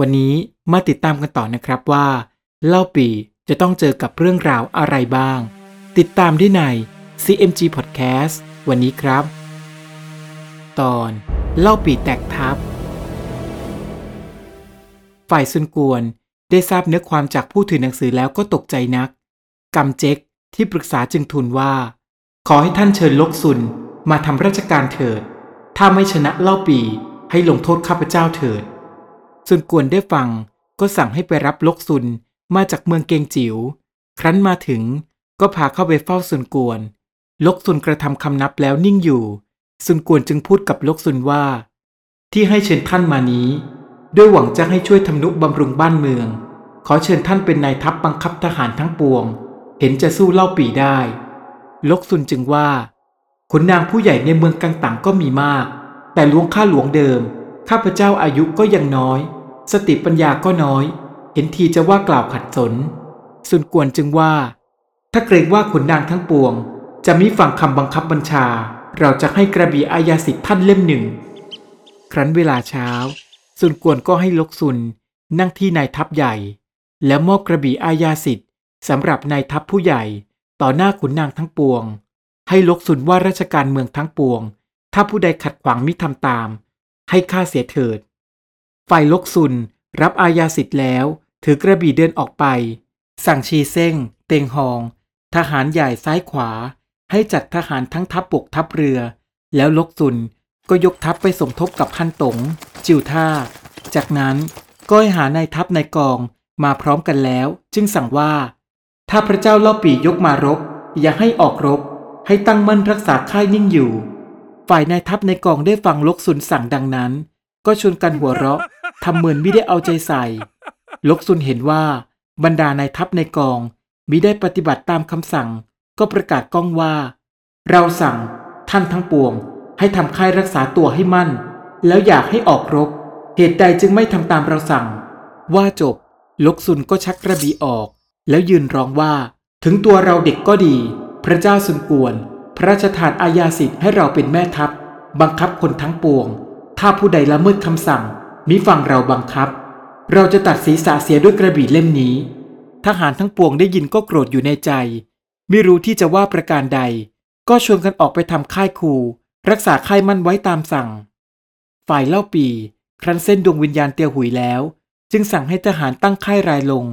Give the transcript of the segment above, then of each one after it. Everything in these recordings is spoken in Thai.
วันนี้มาติดตามกันต่อนะครับว่า เล่าปีจะต้องเจอกับเรื่องราวอะไรบ้าง ติดตามได้ใน CMG Podcast วันนี้ครับ ตอนเล่าปีแตกทับ ฝ่ายซุนกวนได้ทราบเนื้อความจากผู้ถือหนังสือแล้วก็ตกใจนักกำเจ๊กที่ปรึกษาจึงทูลว่า ขอให้ท่านเชิญลกซุนมาทำราชการเถิด ถ้าไม่ชนะเล่าปีให้ลงโทษข้าพเจ้าเถิด ซุนกวนได้ฟังก็สั่งให้ไปรับลกซุนมาจากเมืองเกงจิว๋ว ครั้นมาถึงก็พาเข้าไปเฝ้าซุนกวน ลกซุนกระทำคำนับแล้วนิ่งอยู่ ซุนกวนจึงพูดกับลกซุนว่า ที่ให้เชิญท่านมานี้ ด้วยหวังจะให้ช่วยทำนุบำรุงบ้านเมือง ขอเชิญท่านเป็นนายทัพบังคับทหารทั้งปวง เห็นจะสู้เล่าปีได้ ลกซุนจึงว่าขุนนางผู้ใหญ่ในเมืองกังตังก็มีมาก แต่หลวงข้าหลวงเดิม ข้าพเจ้าอายุก็ยังน้อย สติปัญญาก็น้อย เห็นทีจะว่ากล่าวขัดสนซุนกวนจึงว่า ถ้าเกรงว่าขุนนางทั้งปวง จะมิฟังคำบังคับบัญชา เราจะให้กระบี่อาญาสิทธิ์ท่านเล่มหนึ่ง ครั้นเวลาเช้าซุนกวนก็ให้ลกซุนนั่งที่นายทัพใหญ่ แล้วมอบกระบี่อาญาสิทธิ์สำหรับนายทัพผู้ใหญ่ ต่อหน้าขุนนางทั้งปวง ให้ลกซุนว่าราชการเมืองทั้งปวง ถ้าผู้ใดขัดขวางมิทำตาม ให้ฆ่าเสียเถิด ฝ่ายลกซุนรับอาญาสิทธิ์แล้ว ถือกระบี่เดินออกไป สั่งชีเซ้งเตงหอง ทหารใหญ่ซ้ายขวา ให้จัดทหารทั้งทัพบกทัพเรือ แล้วลกซุนก็ยกทัพไปสมทบกับฮันตง จิวท่า จากนั้นก็ให้หานายทัพนายกองมาพร้อมกันแล้ว จึงสั่งว่า ถ้าพระเจ้าเล่าปียกมารบ อย่าให้ออกรบ ให้ตั้งมั่นรักษาค่ายนิ่งอยู่ ฝ่ายนายทัพในกองได้ฟังลกซุนสั่งดังนั้น ก็ชวนกันหัวเราะทำเหมือนไม่ได้เอาใจใส่ ลกซุนเห็นว่าบรรดานายทัพในกองมิได้ปฏิบัติตามคำสั่ง ก็ประกาศก้องว่า เราสั่งท่านทั้งปวง ให้ทำค่ายรักษาตัวให้มั่น แล้วอยากให้ออกรบ เหตุใดจึงไม่ทำตามเราสั่ง ว่าจบ ลกซุนก็ชักกระบี่ออก แล้วยืนร้องว่า ถึงตัวเราเด็กก็ดี พระเจ้าสุนกวน ระราชทานอาญาสิทธิ์ให้เราเป็นแม่ทัพ บังคับคนทั้งปวง ถ้าผู้ใดละเมิดคำสั่งมิฟังเราบังคับ เราจะตัดศีรษะเสียด้วยกระบี่เล่มนี้ ทหารทั้งปวงได้ยินก็โกรธอยู่ในใจ ไม่รู้ที่จะว่าประการใด ก็ชวนกันออกไปทำค่ายคูรักษาค่ายมั่นไว้ตามสั่ง ฝ่ายเล่าปีครั้นเส้นดวงวิญญาณเตียวหุยแล้ว จึงสั่งให้ทหารตั้งค่ายรายลง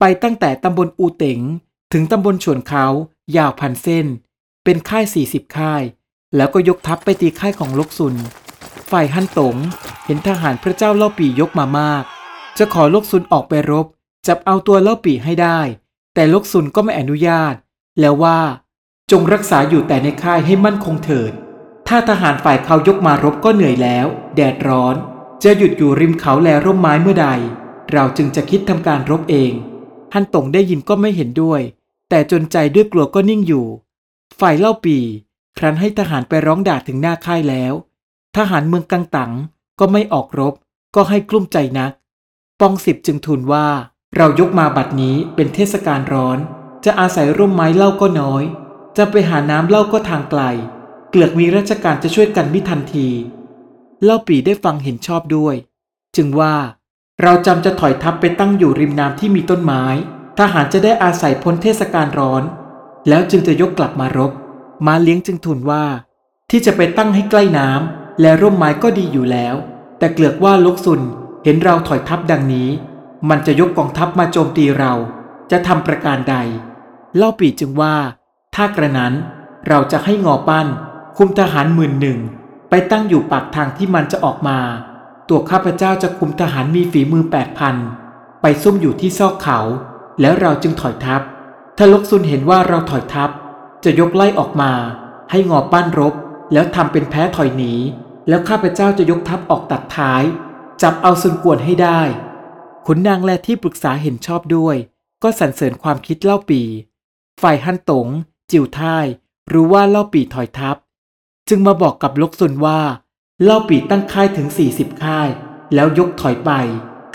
ไปตั้งแต่ตำบลอูเต๋งถึงตำบลฉวนเขา ยาวพันเส้น เป็นค่ายสี่สิบค่าย แล้วก็ยกทัพไปตีค่ายของลกซุน ฝ่ายฮั่นตงเห็นทหารพระเจ้าเล่าปียกมามาก จะขอลกซุนออกไปรบ จับเอาตัวเล่าปีให้ได้ แต่ลกซุนก็ไม่อนุญาต แล้วว่า จงรักษาอยู่แต่ในค่ายให้มั่นคงเถิด ถ้าทหารฝ่ายเขายกมารบก็เหนื่อยแล้ว แดดร้อน จะหยุดอยู่ริมเขาแลร่มไม้เมื่อใด เราจึงจะคิดทำการรบเอง ฮั่นตงได้ยินก็ไม่เห็นด้วย แต่จนใจด้วยกลัวก็นิ่งอยู่ ฝ่ายเล่าปีครั้นให้ทหารไปร้องด่าถึงหน้าค่ายแล้ว ทหารเมืองกังตังก็ไม่ออกรบ ก็ให้กลุ้มใจนัก ปองสิบจึงทูลว่า เรายกมาบัดนี้เป็นเทศกาลร้อน จะอาศัยร่มไม้เล่าก็น้อย จะไปหาน้ำเล่าก็ทางไกล เกลือกมีราชการจะช่วยกันมิทันที เล่าปีได้ฟังเห็นชอบด้วย จึงว่า เราจำจะถอยทัพไปตั้งอยู่ริมน้ำที่มีต้นไม้ ทหารจะได้อาศัยพ้นเทศกาลร้อน แล้วจึงจะยกกลับมารบมาเลี้ยงจึงทูลว่า ที่จะไปตั้งให้ใกล้น้ำและร่มไม้ก็ดีอยู่แล้ว แต่เกลือกว่าลกซุนเห็นเราถอยทัพดังนี้ มันจะยกกองทัพมาโจมตีเรา จะทำประการใด เล่าปีจึงว่า ถ้ากระนั้นเราจะให้งอปั้น คุมทหารหมื่นหนึ่งไปตั้งอยู่ปากทางที่มันจะออกมา ตัวข้าพเจ้าจะคุมทหารมีฝีมือแปดพันไปซุ่มอยู่ที่ซอกเขา แล้วเราจึงถอยทัพ ถ้าลกซุนเห็นว่าเราถอยทัพ จะยกไล่ออกมา ให้งอปั้นรบ แล้วทำเป็นแพ้ถอยหนี แล้วข้าพเจ้าจะยกทัพออกตัดท้าย จับเอาซุนกวนให้ได้ขุนนางและที่ปรึกษาเห็นชอบด้วย ก็สรรเสริญความคิดเล่าปี ฝ่ายฮั่นตง จิวท่าย รู้ว่าเล่าปีถอยทัพ จึงมาบอกกับลกซุนว่า เล่าปีตั้งค่ายถึง 40 ค่าย แล้วยกถอยไป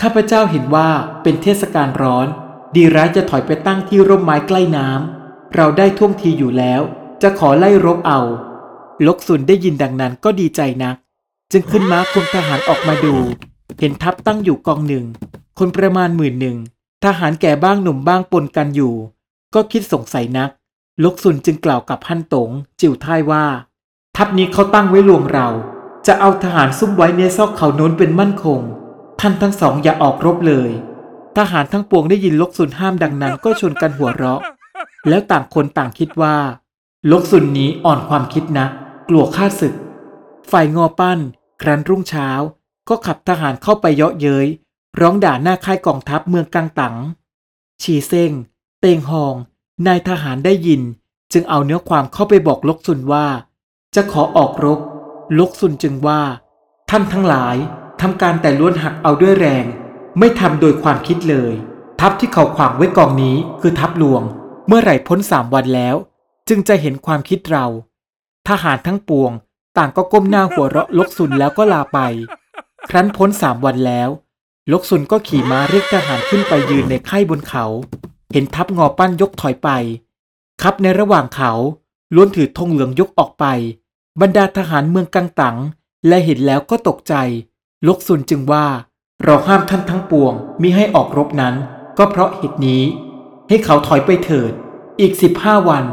ข้าพเจ้าเห็นว่าเป็นเทศกาลร้อน ดีร้ายจะถอยไปตั้งที่ร่มไม้ใกล้น้ำเราได้ท่วงทีอยู่แล้ว จะขอไล่รบเอา ลกซุนได้ยินดังนั้นก็ดีใจนัก จึงขึ้นม้าคุมทหารออกมาดู เห็นทัพตั้งอยู่กองหนึ่ง คนประมาณหมื่นหนึ่ง ทหารแก่บ้างหนุ่มบ้างปนกันอยู่ ก็คิดสงสัยนัก ลกซุนจึงกล่าวกับฮั่นตง จิวท่ายว่า ทัพนี้เขาตั้งไว้ลวงเรา จะเอาทหารซุ่มไว้ในซอกเขาโน้นเป็นมั่นคง ท่านทั้งสองอย่าออกรบเลย ทหารทั้งปวงได้ยินลกซุนห้ามดังนั้นก็ชวนกันหัวเราะ แล้วต่างคนต่างคิดว่า ลกซุนนี้อ่อนความคิดนะ กลัวข้าศึก ฝ่ายงอปั้น ครั้นรุ่งเช้า ก็ขับทหารเข้าไปเยาะเย้ยร้องด่าหน้าค่ายกองทัพเมืองกังตังชีเซ้งเตงหอง นายทหารได้ยิน จึงเอาเนื้อความเข้าไปบอกลกซุนว่า จะขอออกรบ ลกซุนจึงว่า ท่านทั้งหลายทำการแต่ล้วนหักเอาด้วยแรง ไม่ทำโดยความคิดเลย ทัพที่เขาขวางไว้กองนี้คือทัพหลวง เมื่อไหร่พ้นสามวันแล้ว จึงจะเห็นความคิดเรา ทหารทั้งปวง ต่างก็ก้มหน้าหัวเราะลกซุนแล้วก็ลาไป ครั้นพ้นสามวันแล้ว ลกซุนก็ขี่ม้าเรียกทหารขึ้นไปยืนในค่ายบนเขา เห็นทัพงอปั้นยกถอยไป ครับในระหว่างเขาล้วนถือธงเหลืองยกออกไป บรรดาทหารเมืองกังตังและเห็นแล้วก็ตกใจ ลกซุนจึงว่า เราห้ามท่านทั้งปวงมิให้ออกรบนั้น ก็เพราะเหตุนี้ ให้เขาถอยไปเถิด อีกสิบห้าวัน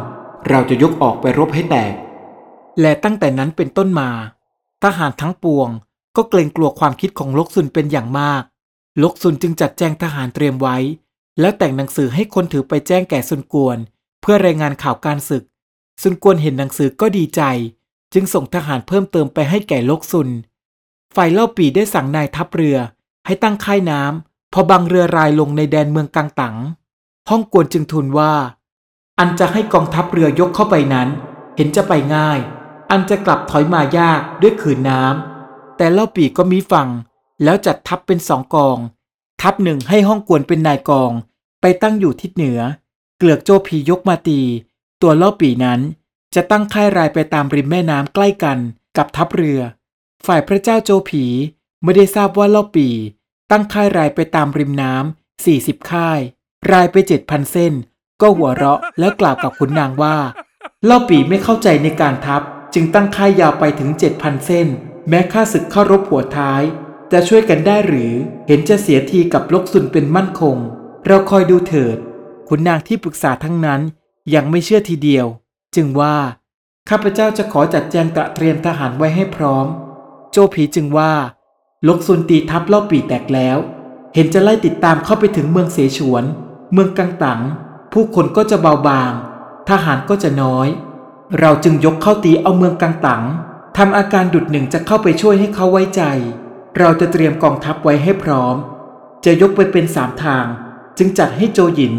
เราจะยกออกไปรบให้แตก และตั้งแต่นั้นเป็นต้นมา ทหารทั้งปวงก็เกรงกลัวความคิดของลกซุนเป็นอย่างมาก ลกซุนจึงจัดแจงทหารเตรียมไว้ แล้วแต่งหนังสือให้คนถือไปแจ้งแก่ซุนกวน เพื่อรายงานข่าวการศึก ซุนกวนเห็นหนังสือก็ดีใจ จึงส่งทหารเพิ่มเติมไปให้แก่ลกซุน ฝ่ายเล่าปีได้สั่งนายทัพเรือ ให้ตั้งค่ายน้ำพอบังเรือรายลงในแดนเมืองกังตังฮ่องกวนจึงทูลว่า อันจะให้กองทัพเรือยกเข้าไปนั้น เห็นจะไปง่าย อันจะกลับถอยมายากด้วยขืนน้ำแต่เล่าปีก็มีฟัง แล้วจัดทัพเป็นสองกอง ทัพหนึ่งให้ฮ่องกวนเป็นนายกอง ไปตั้งอยู่ทิศเหนือ เกลือกโจผียกมาตี ตัวเล่าปีนั้นจะตั้งค่ายรายไปตามริมแม่น้ำใกล้กันกับทัพเรือ ฝ่ายพระเจ้าโจผี ไม่ได้ทราบว่าเล่าปี ตั้งค่ายรายไปตามริมน้ำสี่สิบค่าย รายไปเจ็ดพันเส้น ก็หัวเราะแล้วกล่าวกับขุนนางว่า เล่าปีไม่เข้าใจในการทัพ จึงตั้งค่ายยาวไปถึงเจ็ดพันเส้น แม้ข้าศึกเข้ารบหัวท้าย จะช่วยกันได้หรือเห็นจะเสียทีกับลกซุนเป็นมั่นคง เราคอยดูเถิดขุนนางที่ปรึกษาทั้งนั้นยังไม่เชื่อทีเดียว จึงว่า ข้าพเจ้าจะขอจัดแจงตระเตรียมทหารไว้ให้พร้อม โจผีจึงว่า ลกซุนตีทัพเล่าปีแตกแล้ว เห็นจะไล่ติดตามเข้าไปถึงเมืองเสฉวน เมืองกังตังผู้คนก็จะเบาบาง ทหารก็จะน้อย เราจึงยกเข้าตีเอาเมืองกังตังทำอาการดุดหนึ่งจะเข้าไปช่วยให้เขาไว้ใจ เราจะเตรียมกองทัพไว้ให้พร้อม จะยกไปเป็นสามทาง จึงจัดให้โจหยิน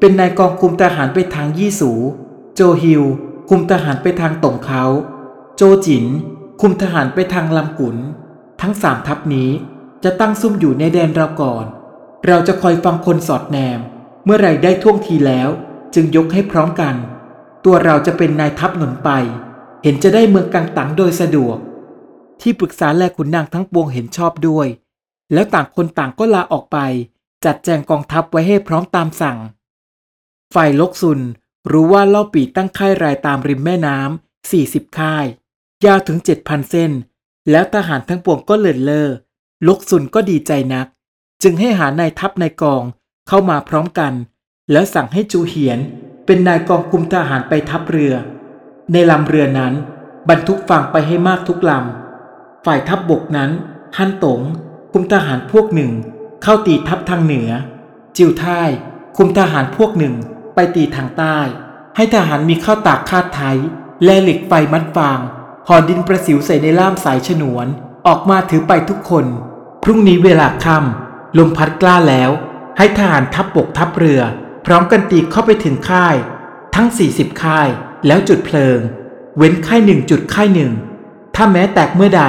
เป็นนายกองคุมทหารไปทางยี่สู โจฮิว คุมทหารไปทางตงเขา โจจิน คุมทหารไปทางลำกุน ทั้งสามทัพนี้จะตั้งซุ่มอยู่ในแดนเราก่อน เราจะคอยฟังคนสอดแนม เมื่อไรได้ท่วงทีแล้ว จึงยกให้พร้อมกัน ตัวเราจะเป็นนายทัพหนุนไป เห็นจะได้เมืองกังตังโดยสะดวก ที่ปรึกษาและขุนนางทั้งปวงเห็นชอบด้วย แล้วต่างคนต่างก็ลาออกไป จัดแจงกองทัพไว้ให้พร้อมตามสั่ง ฝ่ายลกซุนรู้ว่าเล่าปีตั้งค่ายรายตามริมแม่น้ำสี่สิบค่าย ยาวถึงเจ็ดพันเส้น แล้วทหารทั้งปวงก็เลินเล่อลกซุนก็ดีใจนัก จึงให้หานายทัพนายกองเข้ามาพร้อมกัน แล้วสั่งให้จูเหียนเป็นนายกองคุมทหารไปทัพเรือ ในลำเรือนั้น บรรทุกฝั่งไปให้มากทุกลำ ฝ่ายทัพบบกนั้นฮันตงคุมทหารพวกหนึ่ง เข้าตีทัพทางเหนือ จิวท่ายคุมทหารพวกหนึ่งไปตีทางใต้ ให้ทหารมีข้าวตากคาดไทยและเหล็กไฟมัดฟาง ห่อดินประสิวใส่ในล่ามสายฉนวน ออกมาถือไปทุกคน พรุ่งนี้เวลาค่ำลมพัดกล้าแล้ว ให้ทหารทัพบกทัพเรือ พร้อมกันตีเข้าไปถึงค่าย ทั้ง 40 ค่าย แล้วจุดเพลิง เว้นค่ายหนึ่งจุดค่ายหนึ่งถ้าแม้แตกเมื่อใด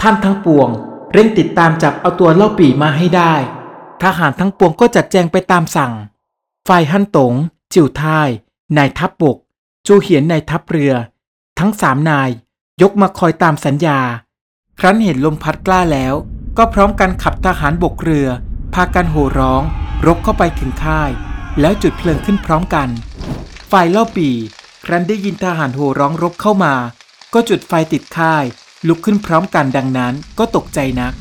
ท่านทั้งปวง เร่งติดตามจับเอาตัวเล่าปี่มาให้ได้ ทหารทั้งปวงก็จัดแจงไปตามสั่ง ฝ่ายฮั่นตง จิวท่าย นายทัพบกจูเหียนนายทัพเรือ ทั้งสามนาย ยกมาคอยตามสัญญา ครั้นเห็นลมพัดกล้าแล้ว ก็พร้อมกันขับทหารบกเรือ พากันโห่ร้อง รบเข้าไปถึงค่าย แล้วจุดเพลิงขึ้นพร้อมกัน ฝ่ายเล่าปีครั้นได้ยินทหารโห่ร้องรบเข้ามา ก็จุดไฟติดค่าย ลุกขึ้นพร้อมกันดังนั้นก็ตกใจนัก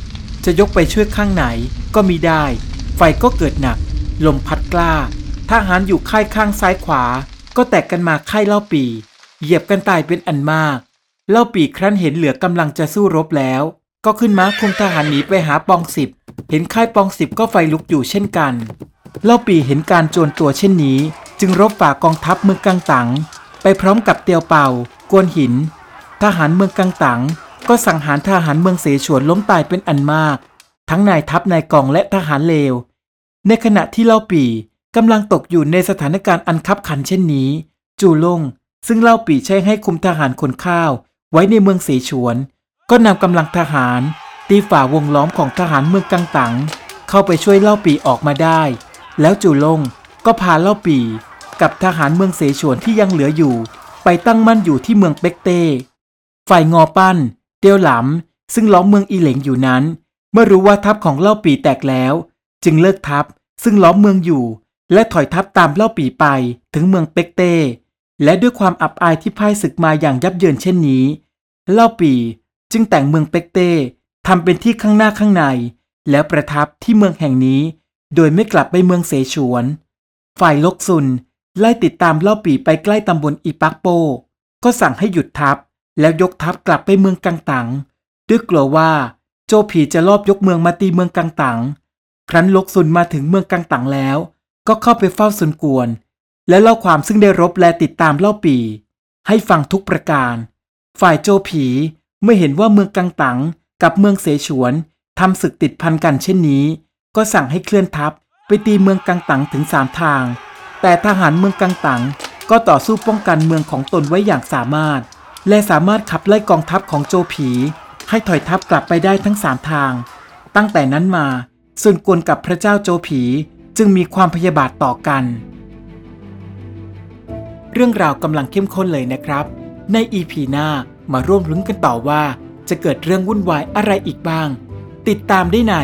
จะยกไปช่วยข้างไหนก็มีได้ ไฟก็เกิดหนัก ลมพัดกล้า ทหารอยู่ค่ายข้างซ้ายขวา ก็แตกกันมาค่ายเล่าปี เหยียบกันตายเป็นอันมาก เล่าปีครั้นเห็นเหลือกำลังจะสู้รบแล้ว ก็ขึ้นม้าคุมทหารหนีไปหาปองสิบ เห็นค่ายปองสิบก็ไฟลุกอยู่เช่นกัน เล่าปีเห็นการโจรตัวเช่นนี้ จึงรบฝ่ากองทัพเมืองกังตังไปพร้อมกับเตียวเป่า กวนหิน ทหารเมืองกังตังก็สังหารทหารเมืองเสฉวนล้มตายเป็นอันมาก ทั้งนายทัพนายกองและทหารเลว ในขณะที่เล่าปีกำลังตกอยู่ในสถานการณ์อันคับขันเช่นนี้ จูลงซึ่งเล่าปีใช้ให้คุมทหารคนข้าว ไว้ในเมืองเสฉวน ก็นำกำลังทหาร ตีฝ่าวงล้อมของทหารเมืองกังตังเข้าไปช่วยเล่าปีออกมาได้ แล้วจู่ลงก็พาเล่าปีกับทหารเมืองเสฉวนที่ยังเหลืออยู่ ไปตั้งมั่นอยู่ที่เมืองเป็กเต้ ฝ่ายงอปั้น เตียวหลำซึ่งล้อมเมืองอีเหลงอยู่นั้น เมื่อรู้ว่าทัพของเล่าปีแตกแล้ว จึงเลิกทัพซึ่งล้อมเมืองอยู่ และถอยทัพตามเล่าปีไปถึงเมืองเป็กเต้ และด้วยความอับอายที่พ่ายศึกมาอย่างยับเยินเช่นนี้ เล่าปีจึงแต่งเมืองเป็กเต้ทำเป็นที่ข้างหน้าข้างใน แล้วประทับที่เมืองแห่งนี้ โดยไม่กลับไปเมืองเสฉวน ฝ่ายลกซุนไล่ติดตามเล่าปีไปใกล้ตำบลอีปักโป ก็สั่งให้หยุดทัพ แล้วยกทัพกลับไปเมืองกังตังด้วยกลัวว่าโจผีจะลอบยกเมืองมาตีเมืองกังตัง ครั้นลกซุนมาถึงเมืองกังตังแล้ว ก็เข้าไปเฝ้าซุนกวน และเล่าความซึ่งได้รบและติดตามเล่าปี ให้ฟังทุกประการ ฝ่ายโจผีเมื่อเห็นว่าเมืองกังตังกับเมืองเสฉวนทำศึกติดพันกันเช่นนี้ ก็สั่งให้เคลื่อนทัพไปตีเมืองกังตังถึงสามทาง แต่ทหารเมืองกังตังก็ต่อสู้ป้องกันเมืองของตนไว้อย่างสามารถ และสามารถขับไล่กองทัพของโจผี ให้ถอยทัพกลับไปได้ทั้งสามทาง ตั้งแต่นั้นมาซุนกวนกับพระเจ้าโจผีจึงมีความพยาบาทต่อกัน เรื่องราวกำลังเข้มข้นเลยนะครับ ในอีพีหน้ามาร่วมลุ้นกันต่อว่า จะเกิดเรื่องวุ่นวายอะไรอีกบ้าง ติดตามได้ใน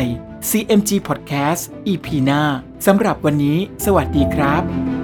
CMG Podcast EP หน้าสำหรับวันนี้ สวัสดีครับ